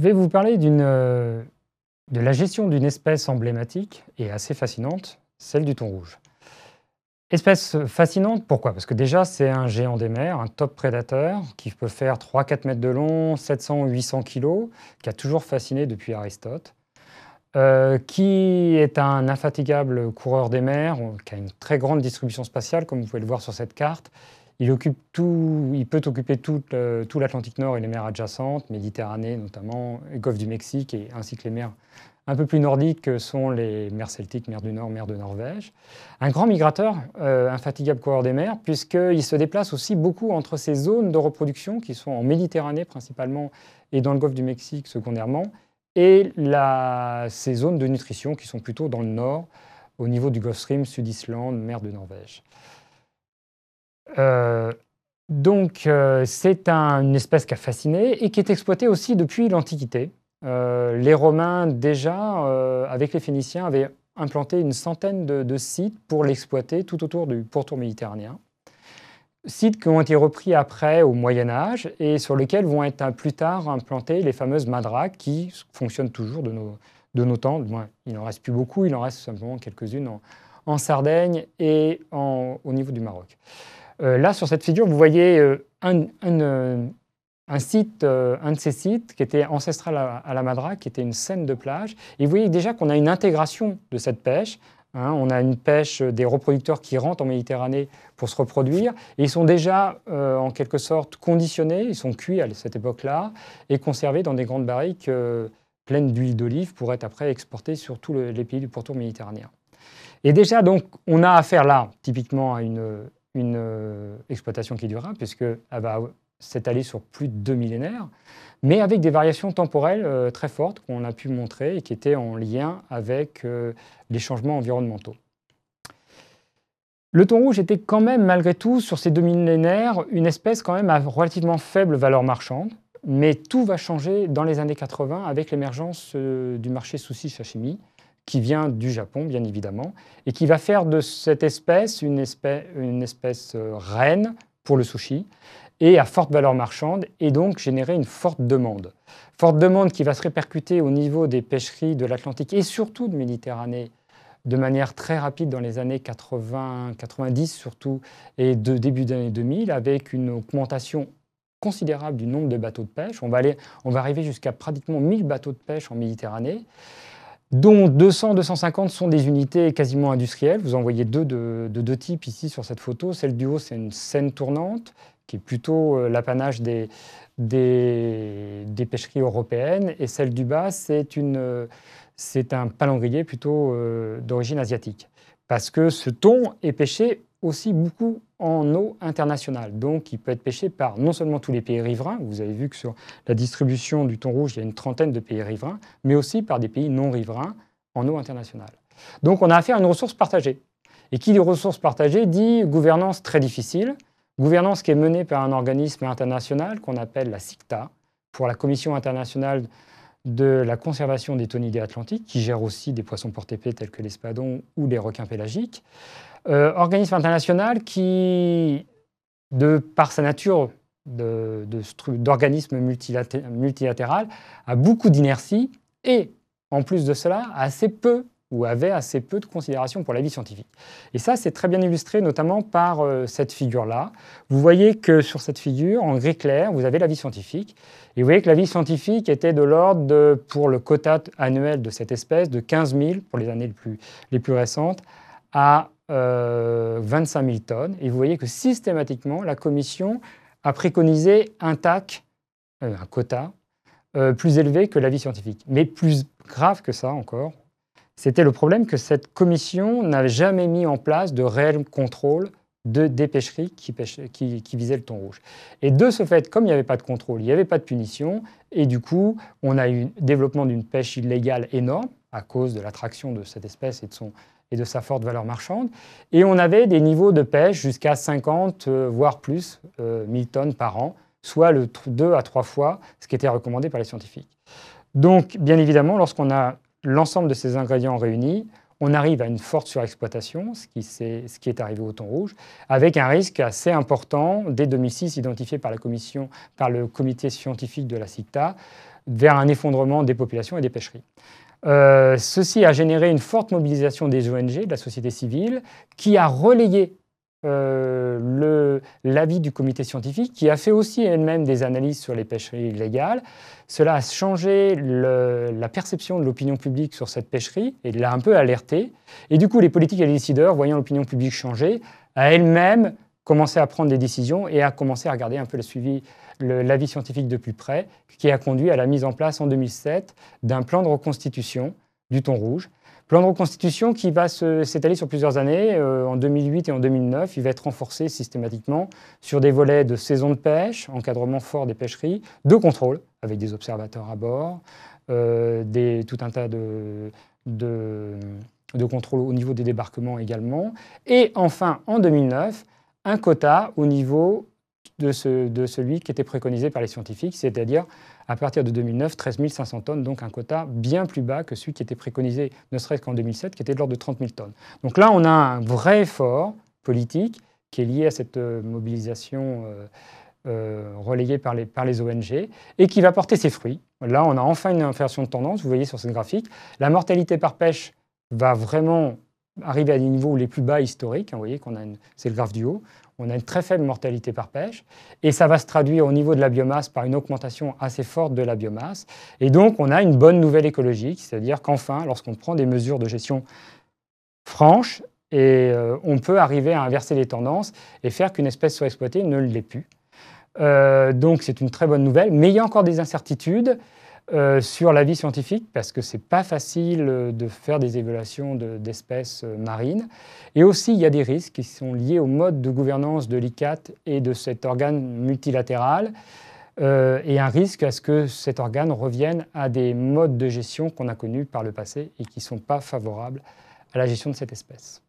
vais vous parler de la gestion d'une espèce emblématique et assez fascinante, celle du thon rouge. Espèce fascinante, pourquoi? Parce que déjà, c'est un géant des mers, un top prédateur qui peut faire 3-4 mètres de long, 700 ou 800 kilos, qui a toujours fasciné depuis Aristote, euh, qui est un infatigable coureur des mers, qui a une très grande distribution spatiale, comme vous pouvez le voir sur cette carte. Il, occupe tout, il peut occuper tout, tout l'Atlantique Nord et les mers adjacentes, Méditerranée notamment, Golfe du Mexique, et ainsi que les mers un peu plus nordiques que sont les mers celtiques, mer du Nord, mer de Norvège. Un grand migrateur, euh, infatigable coureur des mers, puisqu'il se déplace aussi beaucoup entre ces zones de reproduction qui sont en Méditerranée principalement et dans le golfe du Mexique secondairement, et ces zones de nutrition qui sont plutôt dans le nord, au niveau du Gulf Stream, Sud-Islande, mer de Norvège. Euh, donc, euh, c'est une espèce qui a fasciné et qui est exploitée aussi depuis l'Antiquité. Euh, les Romains, déjà, avec les Phéniciens, avaient implanté une centaine de, sites pour l'exploiter tout autour du pourtour méditerranéen. Sites qui ont été repris après au Moyen Âge et sur lesquels vont être plus tard implantées les fameuses madraques qui fonctionnent toujours de nos, de nos temps. il n'en reste plus beaucoup, il en reste simplement quelques-unes en, Sardaigne et au niveau du Maroc. Euh, là, sur cette figure, vous voyez un, un site, euh, un de ces sites qui était ancestral à, la Madra, qui était une scène de plage. Et vous voyez déjà qu'on a une intégration de cette pêche. Hein. on a une pêche des reproducteurs qui rentrent en Méditerranée pour se reproduire. Et ils sont déjà, euh, en quelque sorte, conditionnés, ils sont cuits à cette époque-là et conservés dans des grandes barriques euh, pleines d'huile d'olive pour être après exportés sur tous les pays du pourtour méditerranéen. Et déjà, donc, on a affaire là, typiquement, à une, une exploitation qui durera, puisqu'elle va s'étaler sur plus de deux millénaires, mais avec des variations temporelles euh, très fortes qu'on a pu montrer et qui étaient en lien avec euh, les changements environnementaux. Le thon rouge était quand même, malgré tout, sur ces deux millénaires, une espèce quand même à relativement faible valeur marchande, mais tout va changer dans les années 80 avec l'émergence euh, du marché sushi-sashimi, qui vient du Japon, bien évidemment, et qui va faire de cette espèce une espèce, une espèce reine pour le sushi, et à forte valeur marchande, et donc générer une forte demande. Forte demande qui va se répercuter au niveau des pêcheries de l'Atlantique et surtout de Méditerranée de manière très rapide dans les années 80, 90 surtout, et de début d'année 2000, avec une augmentation considérable du nombre de bateaux de pêche. On va, aller, on va arriver jusqu'à pratiquement 1000 bateaux de pêche en Méditerranée, dont 200-250 sont des unités quasiment industrielles. Vous en voyez deux de, de, deux types ici sur cette photo. Celle du haut, c'est une scène tournante qui est plutôt euh, l'apanage des, des, pêcheries européennes, et celle du bas, c'est un palangrier plutôt euh, d'origine asiatique. Parce que ce thon est pêché aussi beaucoup en eau internationale. Donc, il peut être pêché par non seulement tous les pays riverains, vous avez vu que sur la distribution du thon rouge, il y a une trentaine de pays riverains, mais aussi par des pays non riverains en eau internationale. Donc, on a affaire à une ressource partagée. Et qui dit ressource partagée dit gouvernance très difficile, Gouvernance qui est menée par un organisme international qu'on appelle la CICTA, pour la Commission internationale de la conservation des tonidés atlantiques, qui gère aussi des poissons porte-épée tels que l'espadon ou les requins pélagiques. Euh, organisme international qui, de par sa nature d'organisme multilatéral, a beaucoup d'inertie et, en plus de cela, assez peu ou avait assez peu de considération pour la vie scientifique. Et ça, c'est très bien illustré notamment par euh, cette figure-là. Vous voyez que sur cette figure, en gris clair, vous avez la vie scientifique. Et vous voyez que la vie scientifique était de l'ordre, pour le quota annuel de cette espèce, de 15 000 pour les années les plus, récentes, à 25 euh, 000 tonnes. Et vous voyez que systématiquement, la Commission a préconisé un TAC, euh, un quota, plus élevé que la vie scientifique. Mais plus grave que ça encore, c'était le problème que cette commission n'avait jamais mis en place de réel contrôle de, des pêcheries qui, visaient le thon rouge. Et de ce fait, comme il n'y avait pas de contrôle, il n'y avait pas de punition, et du coup, on a eu un développement d'une pêche illégale énorme à cause de l'attraction de cette espèce et de, sa forte valeur marchande. Et on avait des niveaux de pêche jusqu'à 50, euh, voire plus, 1000 euh, tonnes par an, soit le 2 à 3 fois ce qui était recommandé par les scientifiques. Donc, bien évidemment, lorsqu'on a l'ensemble de ces ingrédients réunis, on arrive à une forte surexploitation, ce qui, est, arrivé au thon rouge, avec un risque assez important, dès 2006 identifié par la commission, par le comité scientifique de la CICTA, vers un effondrement des populations et des pêcheries. Euh, ceci a généré une forte mobilisation des ONG, de la société civile, qui a relayé euh, l'avis du comité scientifique, qui a fait aussi elle-même des analyses sur les pêcheries illégales. Cela a changé la perception de l'opinion publique sur cette pêcherie et l'a un peu alerté. Et du coup, les politiques et les décideurs, voyant l'opinion publique changer, a elle-même commencé à prendre des décisions et a commencé à regarder un peu le suivi l'avis scientifique de plus près, qui a conduit à la mise en place en 2007 d'un plan de reconstitution du thon rouge. Plan de reconstitution qui va s'étaler sur plusieurs années. Euh, en 2008 et en 2009, il va être renforcé systématiquement sur des volets de saison de pêche, encadrement fort des pêcheries, de contrôle avec des observateurs à bord, euh, tout un tas de, de, de contrôles au niveau des débarquements également. Et enfin, en 2009, un quota au niveau de, celui qui était préconisé par les scientifiques, c'est-à-dire à partir de 2009, 13 500 tonnes, donc un quota bien plus bas que celui qui était préconisé, ne serait-ce qu'en 2007, qui était de l'ordre de 30 000 tonnes. Donc là, on a un vrai effort politique qui est lié à cette euh, mobilisation euh, euh, relayée par les, par les ONG et qui va porter ses fruits. Là, on a enfin une inversion de tendance, vous voyez sur cette graphique. La mortalité par pêche va vraiment arriver à des niveaux les plus bas historiques. Hein, vous voyez qu'on a, c'est le graphe du haut on a une très faible mortalité par pêche, et ça va se traduire au niveau de la biomasse par une augmentation assez forte de la biomasse. Et donc, on a une bonne nouvelle écologique, c'est-à-dire qu'enfin, lorsqu'on prend des mesures de gestion franches, et euh, on peut arriver à inverser les tendances et faire qu'une espèce soit exploitée ne l'est plus. Euh, donc c'est une très bonne nouvelle, mais il y a encore des incertitudes. Euh, sur la vie scientifique, parce que ce n'est pas facile euh, de faire des évaluations d'espèces euh, marines. Et aussi, il y a des risques qui sont liés au mode de gouvernance de l'ICAT et de cet organe multilatéral, et un risque à ce que cet organe revienne à des modes de gestion qu'on a connus par le passé et qui ne sont pas favorables à la gestion de cette espèce.